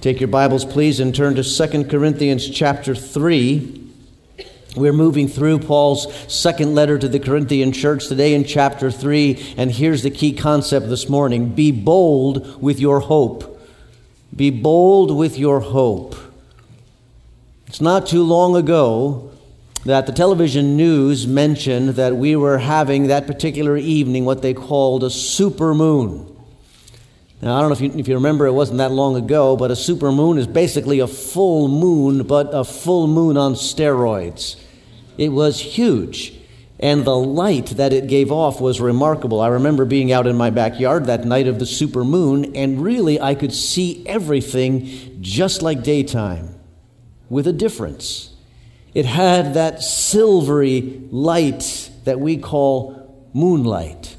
Take your Bibles, please, and turn to 2 Corinthians chapter 3. We're moving through Paul's second letter to the Corinthian church today in chapter 3, and here's the key concept this morning Be bold with your hope. Be bold with your hope. It's not too long ago that the television news mentioned that we were having that particular evening what they called a super moon. Now, I don't know if you, if you remember, it wasn't that long ago, but a super moon is basically a full moon, but a full moon on steroids. It was huge. And the light that it gave off was remarkable. I remember being out in my backyard that night of the super moon, and really I could see everything just like daytime, with a difference. It had that silvery light that we call moonlight.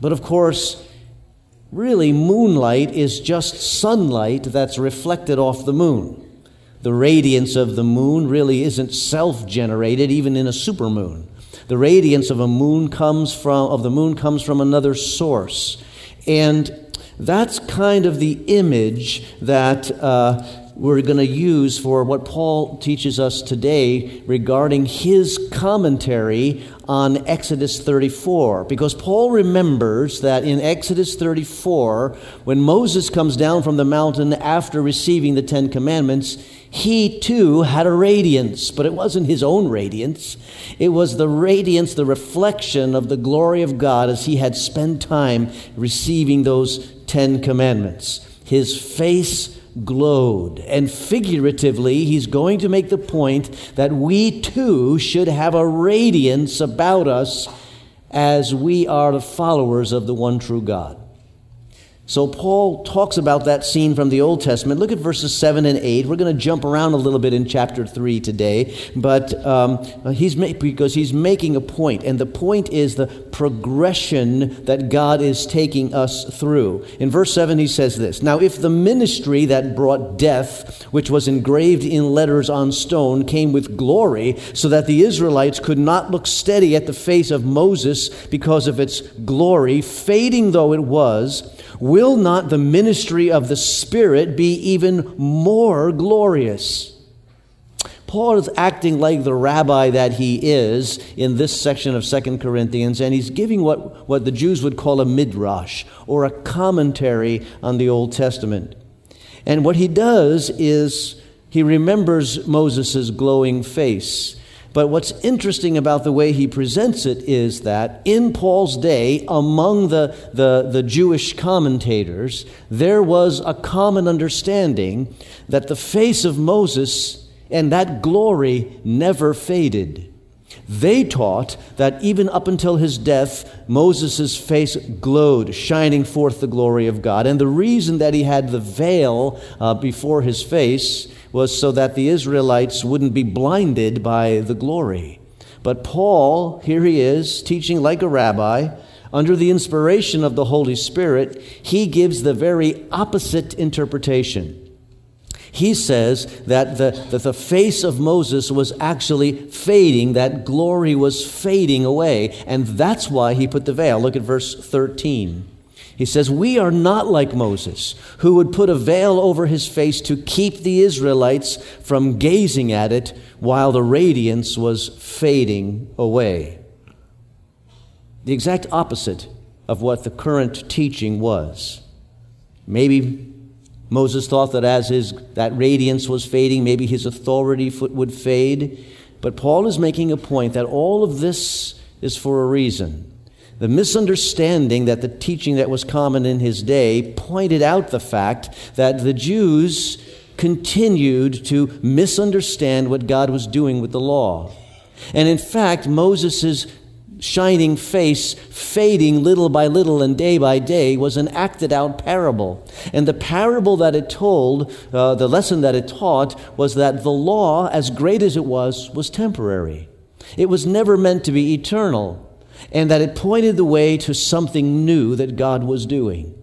But of course, Really, moonlight is just sunlight that's reflected off the moon. The radiance of the moon really isn't self generated, even in a supermoon. The radiance of a moon comes from, of the moon comes from another source. And that's kind of the image that uh, we're going to use for what Paul teaches us today regarding his commentary on Exodus 34. Because Paul remembers that in Exodus 34, when Moses comes down from the mountain after receiving the Ten Commandments, he too had a radiance, but it wasn't his own radiance. It was the radiance, the reflection of the glory of God as he had spent time receiving those Ten Commandments. His face glowed. And figuratively, he's going to make the point that we too should have a radiance about us as we are the followers of the one true God. So Paul talks about that scene from the Old Testament. Look at verses 7 and 8. We're going to jump around a little bit in chapter 3 today, but um, he's ma- because he's making a point, and the point is the progression that God is taking us through. In verse 7, he says this Now, if the ministry that brought death, which was engraved in letters on stone, came with glory, so that the Israelites could not look steady at the face of Moses because of its glory, fading though it was, will not the ministry of the Spirit be even more glorious? Paul is acting like the rabbi that he is in this section of Second Corinthians, and he's giving what, what the Jews would call a midrash, or a commentary on the Old Testament. And what he does is he remembers Moses' glowing face. But what's interesting about the way he presents it is that in Paul's day, among the, the, the, Jewish commentators, there was a common understanding that the face of Moses and that glory never faded. They taught that even up until his death, Moses' face glowed, shining forth the glory of God. And the reason that he had the veil uh, before his face was so that the Israelites wouldn't be blinded by the glory. But Paul, here he is, teaching like a rabbi, under the inspiration of the Holy Spirit, he gives the very opposite interpretation. He says that the, that the face of Moses was actually fading, that glory was fading away, and that's why he put the veil. Look at verse 13. He says, We are not like Moses, who would put a veil over his face to keep the Israelites from gazing at it while the radiance was fading away. The exact opposite of what the current teaching was. Maybe Moses thought that as his, that radiance was fading, maybe his authority would fade. But Paul is making a point that all of this is for a reason. The misunderstanding that the teaching that was common in his day pointed out the fact that the Jews continued to misunderstand what God was doing with the law. And in fact, Moses' shining face fading little by little and day by day was an acted out parable. And the parable that it told, uh, the lesson that it taught, was that the law, as great as it was, was temporary. It was never meant to be eternal. And that it pointed the way to something new that God was doing.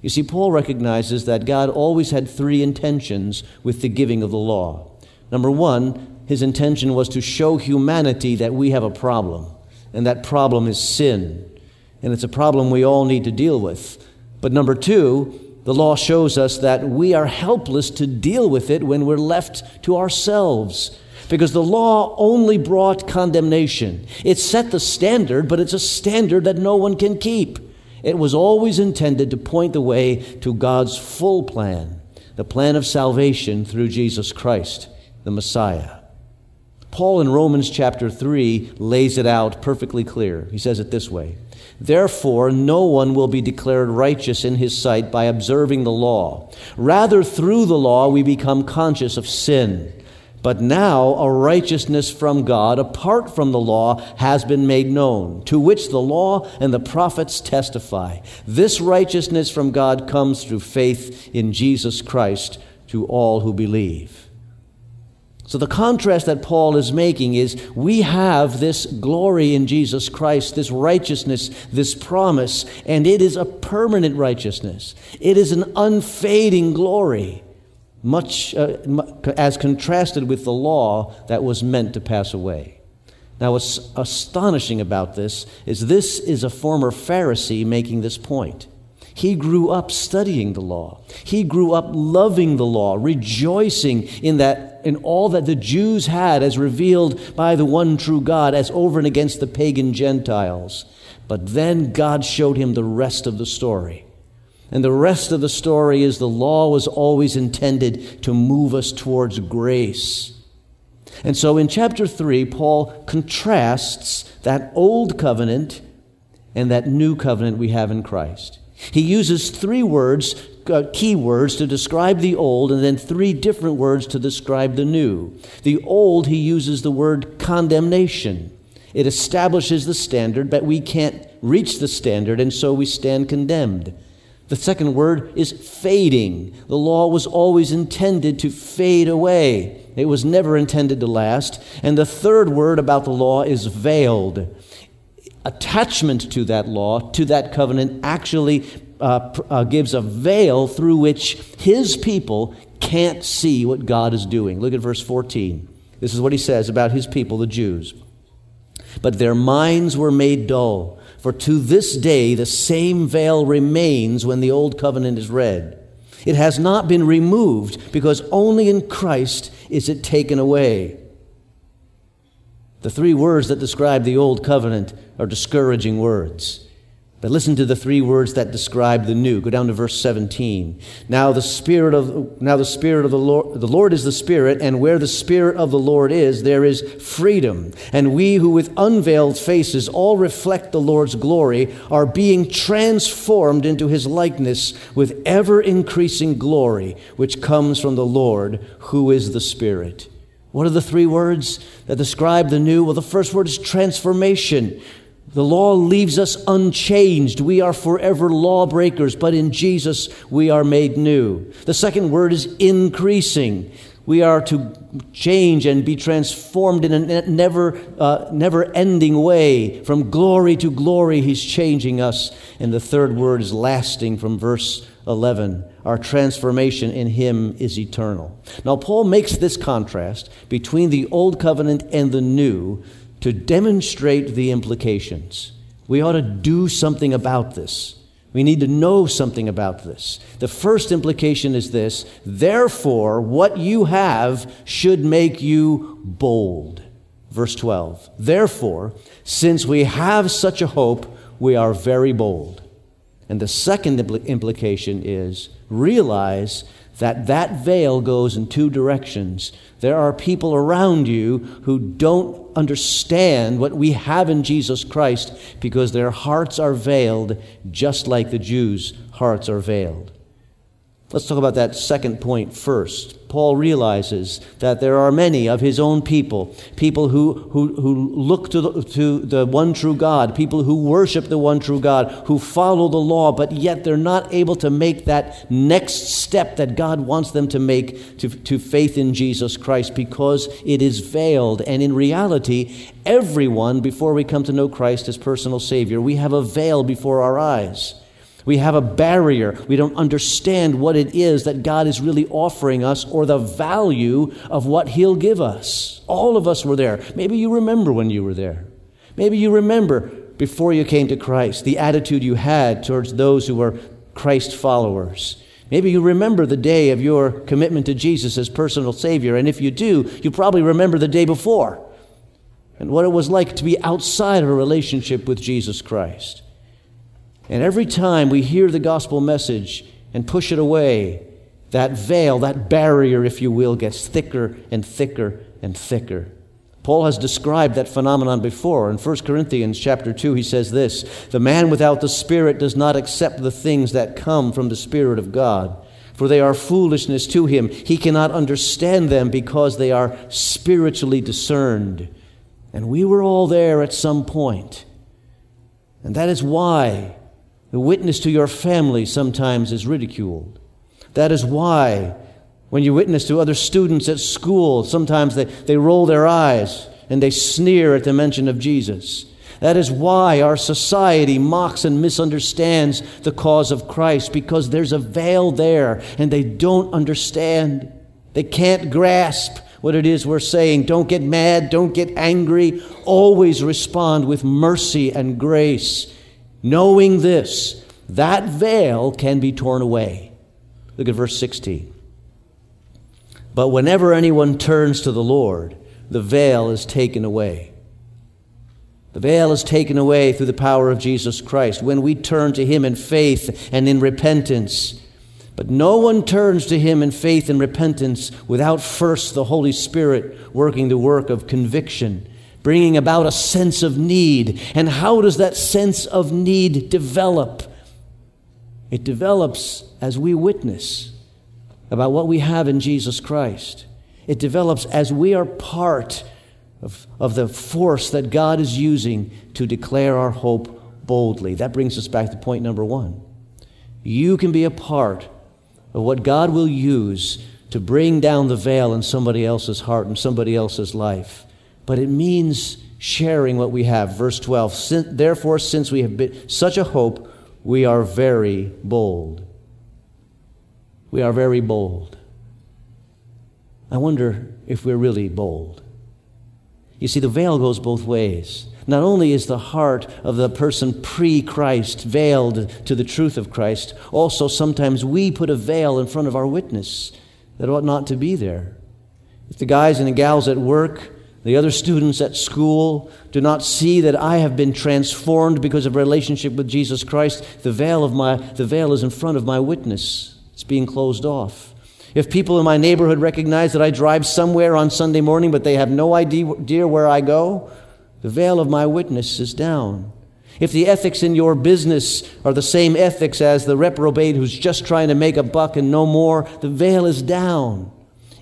You see, Paul recognizes that God always had three intentions with the giving of the law. Number one, his intention was to show humanity that we have a problem, and that problem is sin. And it's a problem we all need to deal with. But number two, the law shows us that we are helpless to deal with it when we're left to ourselves. Because the law only brought condemnation. It set the standard, but it's a standard that no one can keep. It was always intended to point the way to God's full plan, the plan of salvation through Jesus Christ, the Messiah. Paul in Romans chapter 3 lays it out perfectly clear. He says it this way Therefore, no one will be declared righteous in his sight by observing the law. Rather, through the law, we become conscious of sin. But now a righteousness from God, apart from the law, has been made known, to which the law and the prophets testify. This righteousness from God comes through faith in Jesus Christ to all who believe. So, the contrast that Paul is making is we have this glory in Jesus Christ, this righteousness, this promise, and it is a permanent righteousness. It is an unfading glory much uh, as contrasted with the law that was meant to pass away. Now, what's astonishing about this is this is a former Pharisee making this point. He grew up studying the law. He grew up loving the law, rejoicing in that in all that the Jews had as revealed by the one true God as over and against the pagan Gentiles. But then God showed him the rest of the story. And the rest of the story is the law was always intended to move us towards grace. And so in chapter 3, Paul contrasts that old covenant and that new covenant we have in Christ. He uses three words, uh, key words, to describe the old, and then three different words to describe the new. The old, he uses the word condemnation. It establishes the standard, but we can't reach the standard, and so we stand condemned. The second word is fading. The law was always intended to fade away, it was never intended to last. And the third word about the law is veiled. Attachment to that law, to that covenant, actually uh, uh, gives a veil through which his people can't see what God is doing. Look at verse 14. This is what he says about his people, the Jews. But their minds were made dull for to this day, the same veil remains when the Old Covenant is read. It has not been removed because only in Christ is it taken away. The three words that describe the Old Covenant are discouraging words. But listen to the three words that describe the new. Go down to verse 17. Now the spirit of now the spirit of the Lord the Lord is the spirit and where the spirit of the Lord is there is freedom. And we who with unveiled faces all reflect the Lord's glory are being transformed into his likeness with ever increasing glory which comes from the Lord who is the spirit. What are the three words that describe the new? Well, the first word is transformation. The law leaves us unchanged. We are forever lawbreakers, but in Jesus we are made new. The second word is increasing. We are to change and be transformed in a never, uh, never ending way. From glory to glory, He's changing us. And the third word is lasting from verse 11. Our transformation in Him is eternal. Now, Paul makes this contrast between the Old Covenant and the New to demonstrate the implications. We ought to do something about this. We need to know something about this. The first implication is this therefore, what you have should make you bold. Verse 12. Therefore, since we have such a hope, we are very bold. And the second impl- implication is realize that that veil goes in two directions. There are people around you who don't understand what we have in Jesus Christ because their hearts are veiled just like the Jews' hearts are veiled. Let's talk about that second point first. Paul realizes that there are many of his own people, people who, who, who look to the, to the one true God, people who worship the one true God, who follow the law, but yet they're not able to make that next step that God wants them to make to, to faith in Jesus Christ because it is veiled. And in reality, everyone, before we come to know Christ as personal Savior, we have a veil before our eyes. We have a barrier. We don't understand what it is that God is really offering us or the value of what He'll give us. All of us were there. Maybe you remember when you were there. Maybe you remember before you came to Christ the attitude you had towards those who were Christ followers. Maybe you remember the day of your commitment to Jesus as personal Savior. And if you do, you probably remember the day before and what it was like to be outside of a relationship with Jesus Christ. And every time we hear the gospel message and push it away, that veil, that barrier, if you will, gets thicker and thicker and thicker. Paul has described that phenomenon before. In 1 Corinthians chapter 2, he says this The man without the Spirit does not accept the things that come from the Spirit of God, for they are foolishness to him. He cannot understand them because they are spiritually discerned. And we were all there at some point. And that is why the witness to your family sometimes is ridiculed. That is why, when you witness to other students at school, sometimes they, they roll their eyes and they sneer at the mention of Jesus. That is why our society mocks and misunderstands the cause of Christ because there's a veil there and they don't understand. They can't grasp what it is we're saying. Don't get mad, don't get angry. Always respond with mercy and grace Knowing this, that veil can be torn away. Look at verse 16. But whenever anyone turns to the Lord, the veil is taken away. The veil is taken away through the power of Jesus Christ when we turn to Him in faith and in repentance. But no one turns to Him in faith and repentance without first the Holy Spirit working the work of conviction bringing about a sense of need. And how does that sense of need develop? It develops as we witness about what we have in Jesus Christ. It develops as we are part of, of the force that God is using to declare our hope boldly. That brings us back to point number one. You can be a part of what God will use to bring down the veil in somebody else's heart and somebody else's life but it means sharing what we have. Verse 12 Therefore, since we have been such a hope, we are very bold. We are very bold. I wonder if we're really bold. You see, the veil goes both ways. Not only is the heart of the person pre Christ veiled to the truth of Christ, also sometimes we put a veil in front of our witness that ought not to be there. If the guys and the gals at work the other students at school do not see that I have been transformed because of relationship with Jesus Christ. The veil of my the veil is in front of my witness. It's being closed off. If people in my neighborhood recognize that I drive somewhere on Sunday morning but they have no idea where I go, the veil of my witness is down. If the ethics in your business are the same ethics as the reprobate who's just trying to make a buck and no more, the veil is down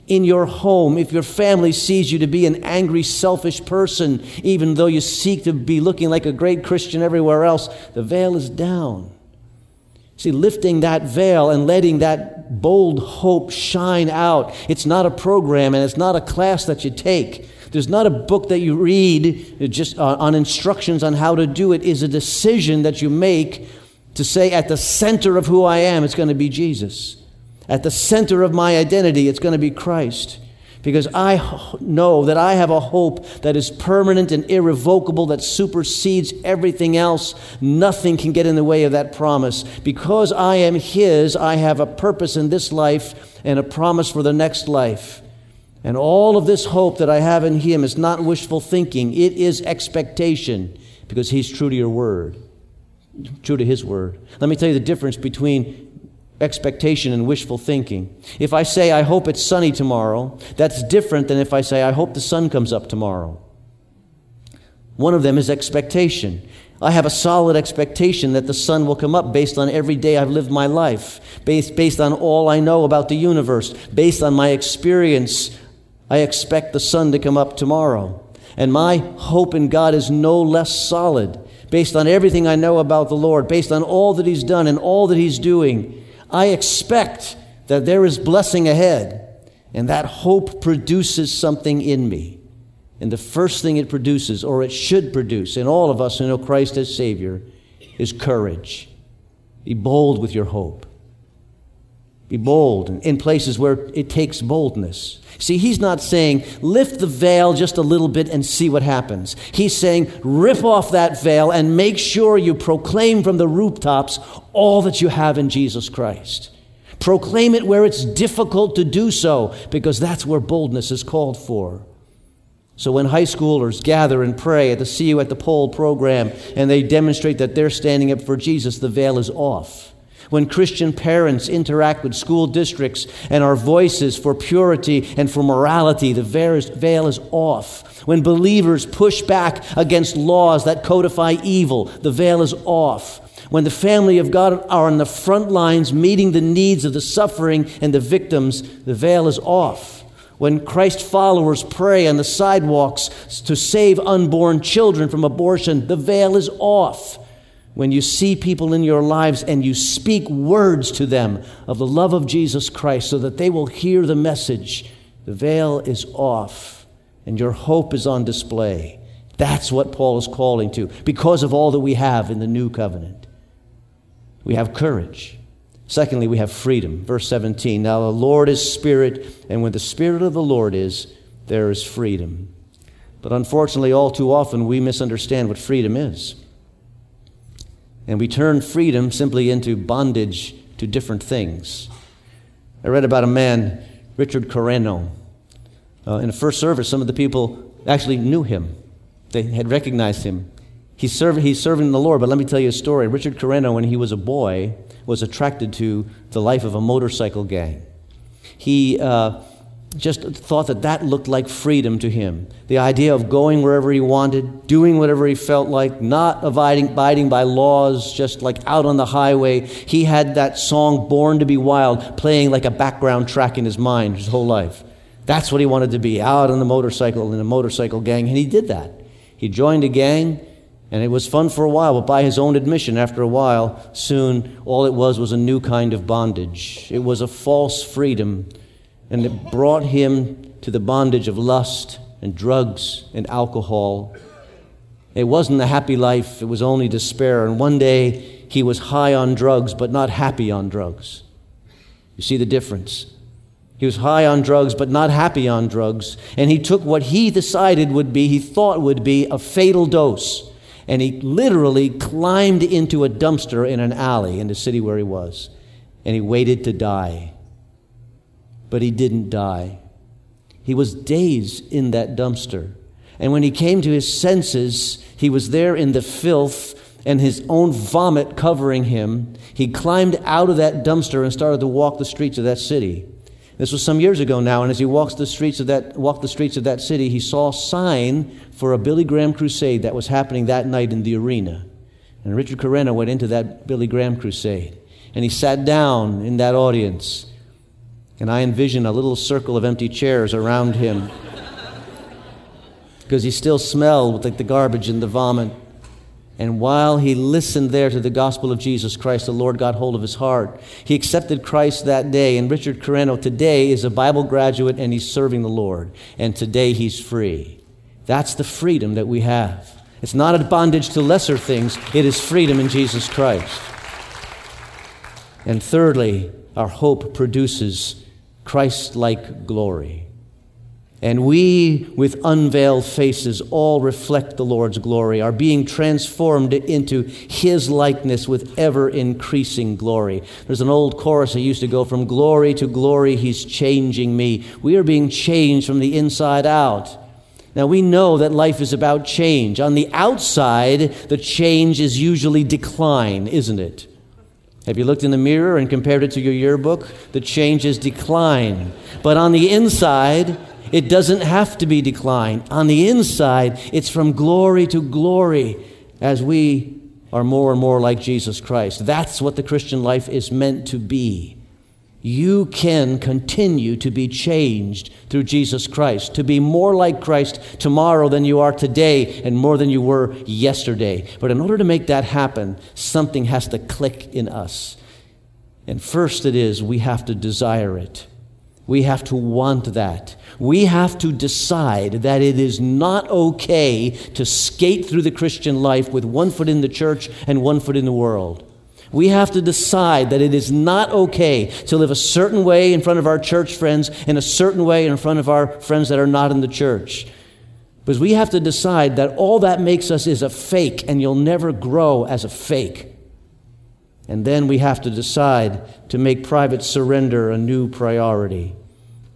in your home, if your family sees you to be an angry, selfish person, even though you seek to be looking like a great Christian everywhere else, the veil is down. See, lifting that veil and letting that bold hope shine out, it's not a program and it's not a class that you take. There's not a book that you read uh, just uh, on instructions on how to do it. It is a decision that you make to say, at the center of who I am, it's going to be Jesus. At the center of my identity, it's going to be Christ. Because I know that I have a hope that is permanent and irrevocable, that supersedes everything else. Nothing can get in the way of that promise. Because I am His, I have a purpose in this life and a promise for the next life. And all of this hope that I have in Him is not wishful thinking, it is expectation, because He's true to your word. true to His word. Let me tell you the difference between expectation and wishful thinking. If I say, I hope it's sunny tomorrow, that's different than if I say, I hope the sun comes up tomorrow. One of them is expectation. I have a solid expectation that the sun will come up based on every day I've lived my life, based, based on all I know about the universe, based on my experience. I expect the sun to come up tomorrow. And my hope in God is no less solid, based on everything I know about the Lord, based on all that He's done and all that He's doing. I expect that there is blessing ahead, and that hope produces something in me. And the first thing it produces, or it should produce, in all of us who know Christ as Savior, is courage. Be bold with your hope. Be bold in places where it takes boldness. See, he's not saying, lift the veil just a little bit and see what happens. He's saying, rip off that veil and make sure you proclaim from the rooftops all that you have in Jesus Christ. Proclaim it where it's difficult to do so, because that's where boldness is called for. So when high schoolers gather and pray at the See You at the Pole program and they demonstrate that they're standing up for Jesus, the veil is off. When Christian parents interact with school districts and our voices for purity and for morality, the veil is off. When believers push back against laws that codify evil, the veil is off. When the family of God are on the front lines meeting the needs of the suffering and the victims, the veil is off. When Christ followers pray on the sidewalks to save unborn children from abortion, the veil is off when you see people in your lives and you speak words to them of the love of Jesus Christ so that they will hear the message, the veil is off and your hope is on display. That's what Paul is calling to because of all that we have in the new covenant. We have courage. Secondly, we have freedom. Verse 17 Now the Lord is Spirit, and when the Spirit of the Lord is, there is freedom. But unfortunately, all too often, we misunderstand what freedom is. And we turn freedom simply into bondage to different things. I read about a man, Richard Correno. Uh, in the first service, some of the people actually knew him, they had recognized him. He's, he's serving the Lord, but let me tell you a story. Richard Correno, when he was a boy, was attracted to the life of a motorcycle gang. He uh, just thought that that looked like freedom to him. The idea of going wherever he wanted, doing whatever he felt like, not abiding, abiding by laws, just like out on the highway. He had that song, Born to be Wild, playing like a background track in his mind his whole life. That's what he wanted to be, out on the motorcycle in a motorcycle gang, and he did that. He joined a gang, and it was fun for a while, but by his own admission, after a while, soon all it was was a new kind of bondage. It was a false freedom and it brought him to the bondage of lust and drugs and alcohol. It wasn't a happy life, it was only despair. And one day he was high on drugs, but not happy on drugs. You see the difference? He was high on drugs, but not happy on drugs. And he took what he decided would be, he thought would be, a fatal dose. And he literally climbed into a dumpster in an alley in the city where he was. And he waited to die but he didn't die. He was days in that dumpster. And when he came to his senses, he was there in the filth and his own vomit covering him. He climbed out of that dumpster and started to walk the streets of that city. This was some years ago now, and as he walks the streets of that, walked the streets of that city, he saw a sign for a Billy Graham crusade that was happening that night in the arena. And Richard Correno went into that Billy Graham crusade. And he sat down in that audience and I envision a little circle of empty chairs around him because he still smelled like the garbage and the vomit. And while he listened there to the gospel of Jesus Christ, the Lord got hold of his heart. He accepted Christ that day, and Richard Correno today is a Bible graduate and he's serving the Lord. And today he's free. That's the freedom that we have. It's not a bondage to lesser things, it is freedom in Jesus Christ. And thirdly, our hope produces Christ like glory. And we, with unveiled faces, all reflect the Lord's glory, are being transformed into His likeness with ever increasing glory. There's an old chorus that used to go from glory to glory, He's changing me. We are being changed from the inside out. Now, we know that life is about change. On the outside, the change is usually decline, isn't it? Have you looked in the mirror and compared it to your yearbook? The change is decline. But on the inside, it doesn't have to be decline. On the inside, it's from glory to glory as we are more and more like Jesus Christ. That's what the Christian life is meant to be. You can continue to be changed through Jesus Christ, to be more like Christ tomorrow than you are today and more than you were yesterday. But in order to make that happen, something has to click in us. And first, it is we have to desire it. We have to want that. We have to decide that it is not okay to skate through the Christian life with one foot in the church and one foot in the world. We have to decide that it is not okay to live a certain way in front of our church friends and a certain way in front of our friends that are not in the church. Because we have to decide that all that makes us is a fake, and you'll never grow as a fake. And then we have to decide to make private surrender a new priority.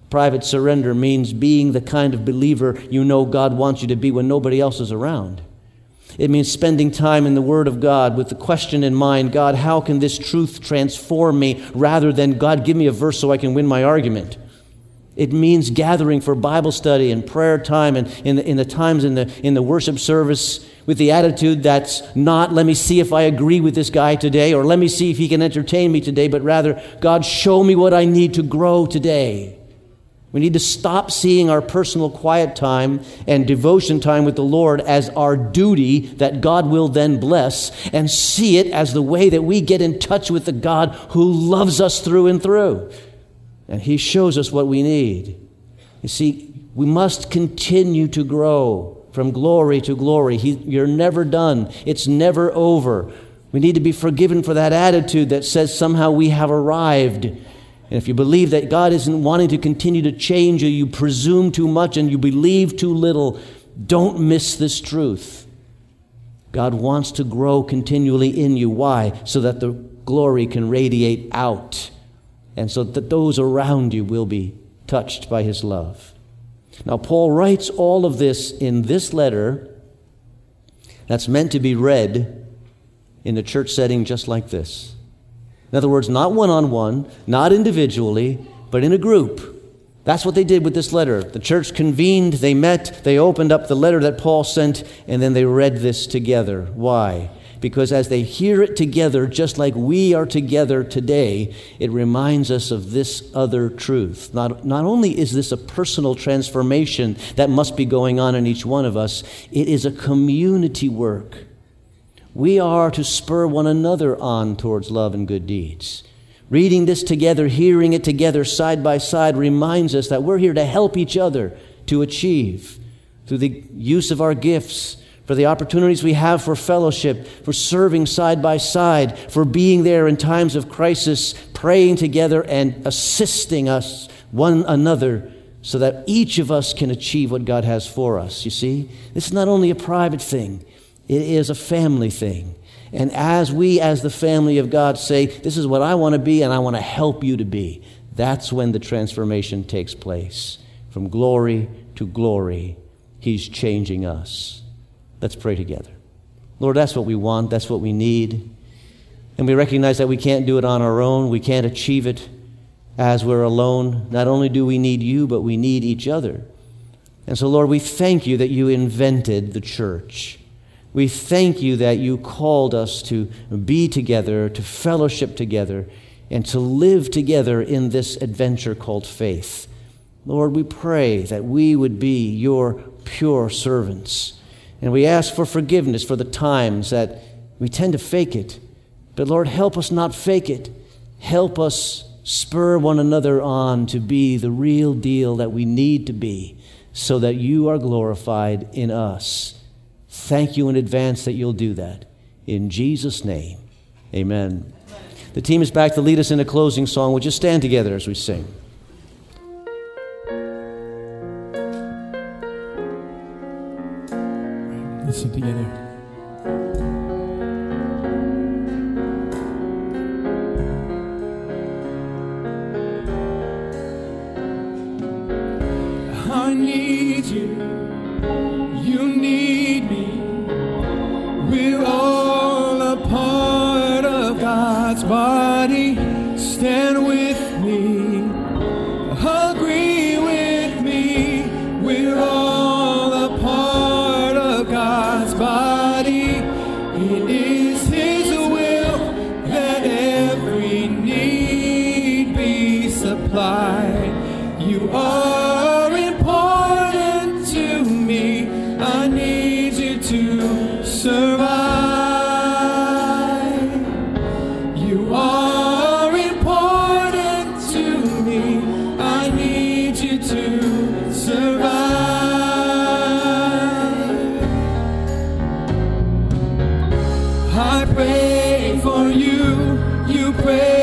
Private surrender means being the kind of believer you know God wants you to be when nobody else is around. It means spending time in the Word of God with the question in mind God, how can this truth transform me rather than God, give me a verse so I can win my argument? It means gathering for Bible study and prayer time and in the, in the times in the, in the worship service with the attitude that's not, let me see if I agree with this guy today or let me see if he can entertain me today, but rather, God, show me what I need to grow today. We need to stop seeing our personal quiet time and devotion time with the Lord as our duty that God will then bless and see it as the way that we get in touch with the God who loves us through and through. And He shows us what we need. You see, we must continue to grow from glory to glory. He, you're never done, it's never over. We need to be forgiven for that attitude that says somehow we have arrived and if you believe that God isn't wanting to continue to change you, you presume too much and you believe too little, don't miss this truth. God wants to grow continually in you. Why? So that the glory can radiate out and so that those around you will be touched by his love. Now, Paul writes all of this in this letter that's meant to be read in a church setting just like this. In other words, not one on one, not individually, but in a group. That's what they did with this letter. The church convened, they met, they opened up the letter that Paul sent, and then they read this together. Why? Because as they hear it together, just like we are together today, it reminds us of this other truth. Not, not only is this a personal transformation that must be going on in each one of us, it is a community work we are to spur one another on towards love and good deeds. Reading this together, hearing it together side by side reminds us that we're here to help each other to achieve through the use of our gifts, for the opportunities we have for fellowship, for serving side by side, for being there in times of crisis, praying together and assisting us one another so that each of us can achieve what God has for us. You see, this is not only a private thing, it is a family thing. And as we, as the family of God, say, This is what I want to be, and I want to help you to be, that's when the transformation takes place. From glory to glory, He's changing us. Let's pray together. Lord, that's what we want, that's what we need. And we recognize that we can't do it on our own, we can't achieve it as we're alone. Not only do we need you, but we need each other. And so, Lord, we thank you that you invented the church. We thank you that you called us to be together, to fellowship together, and to live together in this adventure called faith. Lord, we pray that we would be your pure servants. And we ask for forgiveness for the times that we tend to fake it. But Lord, help us not fake it. Help us spur one another on to be the real deal that we need to be so that you are glorified in us. Thank you in advance that you'll do that. In Jesus' name, amen. The team is back to lead us in a closing song. We'll just stand together as we sing. Listen together. I need you. In a moment,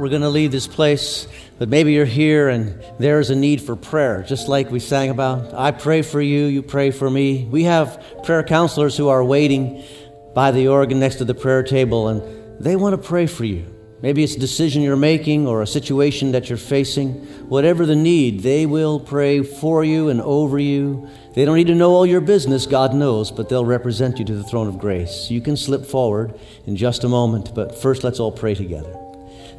we're going to leave this place, but maybe you're here and there's a need for prayer, just like we sang about. I pray for you, you pray for me. We have prayer counselors who are waiting by the organ next to the prayer table, and they want to pray for you. Maybe it's a decision you're making or a situation that you're facing. Whatever the need, they will pray for you and over you. They don't need to know all your business, God knows, but they'll represent you to the throne of grace. You can slip forward in just a moment, but first let's all pray together.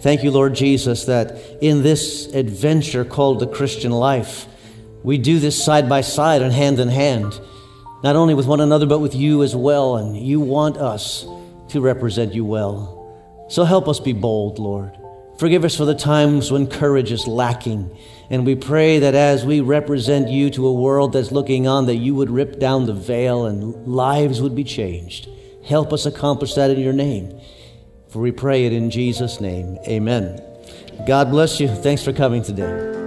Thank you, Lord Jesus, that in this adventure called the Christian life, we do this side by side and hand in hand, not only with one another, but with you as well. And you want us to represent you well. So help us be bold, Lord. Forgive us for the times when courage is lacking. And we pray that as we represent you to a world that's looking on, that you would rip down the veil and lives would be changed. Help us accomplish that in your name. For we pray it in Jesus' name. Amen. God bless you. Thanks for coming today.